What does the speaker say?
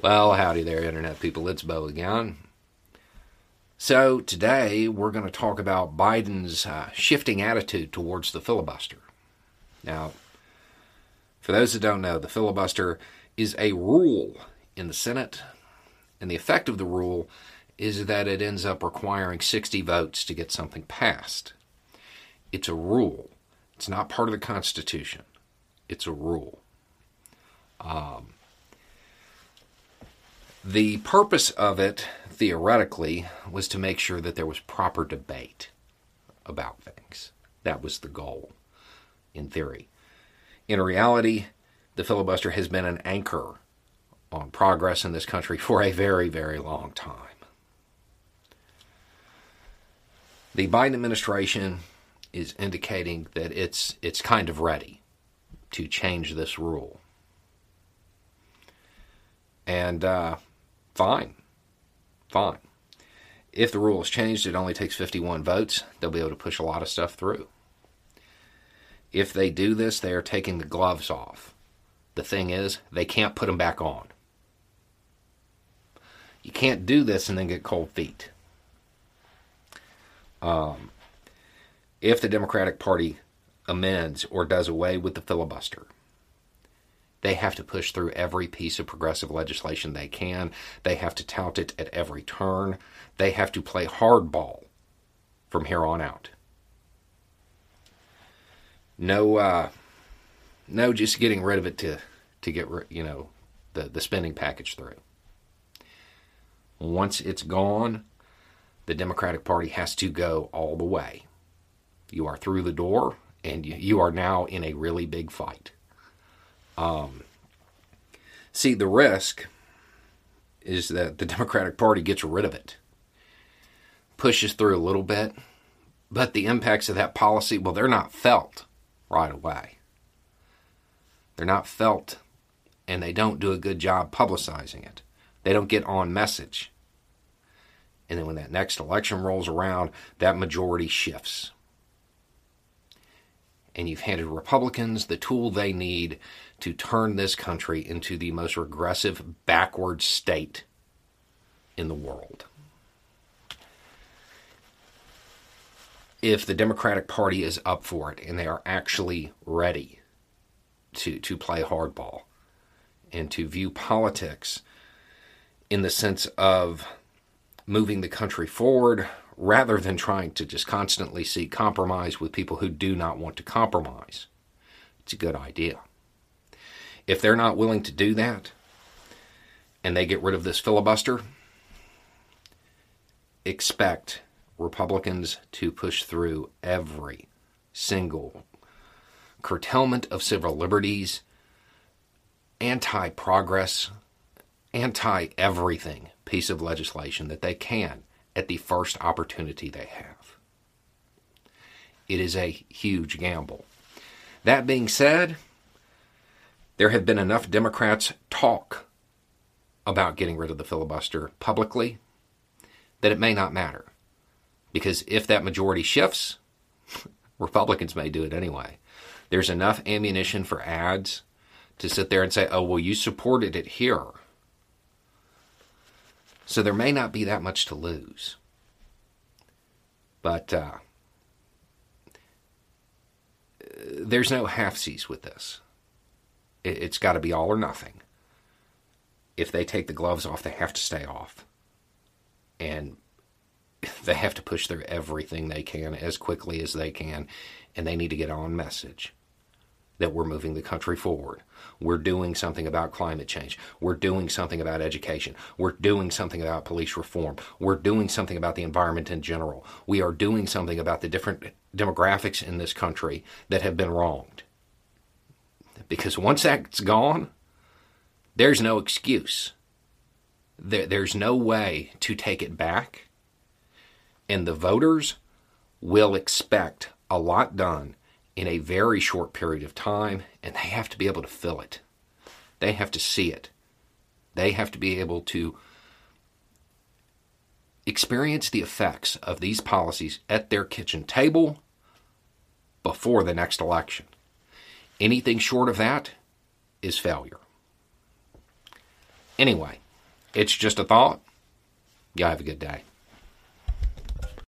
Well, howdy there, Internet people. It's Beau again. So, today we're going to talk about Biden's uh, shifting attitude towards the filibuster. Now, for those that don't know, the filibuster is a rule in the Senate, and the effect of the rule is that it ends up requiring 60 votes to get something passed. It's a rule, it's not part of the Constitution, it's a rule. Um, the purpose of it, theoretically, was to make sure that there was proper debate about things. That was the goal, in theory. In reality, the filibuster has been an anchor on progress in this country for a very, very long time. The Biden administration is indicating that it's it's kind of ready to change this rule. And uh, fine. Fine. If the rule is changed, it only takes 51 votes. They'll be able to push a lot of stuff through. If they do this, they are taking the gloves off. The thing is, they can't put them back on. You can't do this and then get cold feet. Um, if the Democratic Party amends or does away with the filibuster, they have to push through every piece of progressive legislation they can. They have to tout it at every turn. They have to play hardball from here on out. No, uh, no, just getting rid of it to to get you know the the spending package through. Once it's gone, the Democratic Party has to go all the way. You are through the door, and you, you are now in a really big fight. Um, see, the risk is that the Democratic Party gets rid of it, pushes through a little bit, but the impacts of that policy, well, they're not felt right away. They're not felt, and they don't do a good job publicizing it. They don't get on message. And then when that next election rolls around, that majority shifts. And you've handed Republicans the tool they need to turn this country into the most regressive, backward state in the world. If the Democratic Party is up for it and they are actually ready to, to play hardball and to view politics in the sense of moving the country forward rather than trying to just constantly seek compromise with people who do not want to compromise, it's a good idea. If they're not willing to do that and they get rid of this filibuster, expect Republicans to push through every single curtailment of civil liberties, anti progress, anti everything piece of legislation that they can at the first opportunity they have. It is a huge gamble. That being said, there have been enough Democrats talk about getting rid of the filibuster publicly that it may not matter. Because if that majority shifts, Republicans may do it anyway. There's enough ammunition for ads to sit there and say, oh, well, you supported it here. So there may not be that much to lose. But uh, there's no halfsies with this. It's got to be all or nothing. If they take the gloves off, they have to stay off. And they have to push through everything they can as quickly as they can. And they need to get on message that we're moving the country forward. We're doing something about climate change. We're doing something about education. We're doing something about police reform. We're doing something about the environment in general. We are doing something about the different demographics in this country that have been wronged. Because once that's gone, there's no excuse. There, there's no way to take it back. And the voters will expect a lot done in a very short period of time, and they have to be able to fill it. They have to see it. They have to be able to experience the effects of these policies at their kitchen table before the next election. Anything short of that is failure. Anyway, it's just a thought. Y'all have a good day.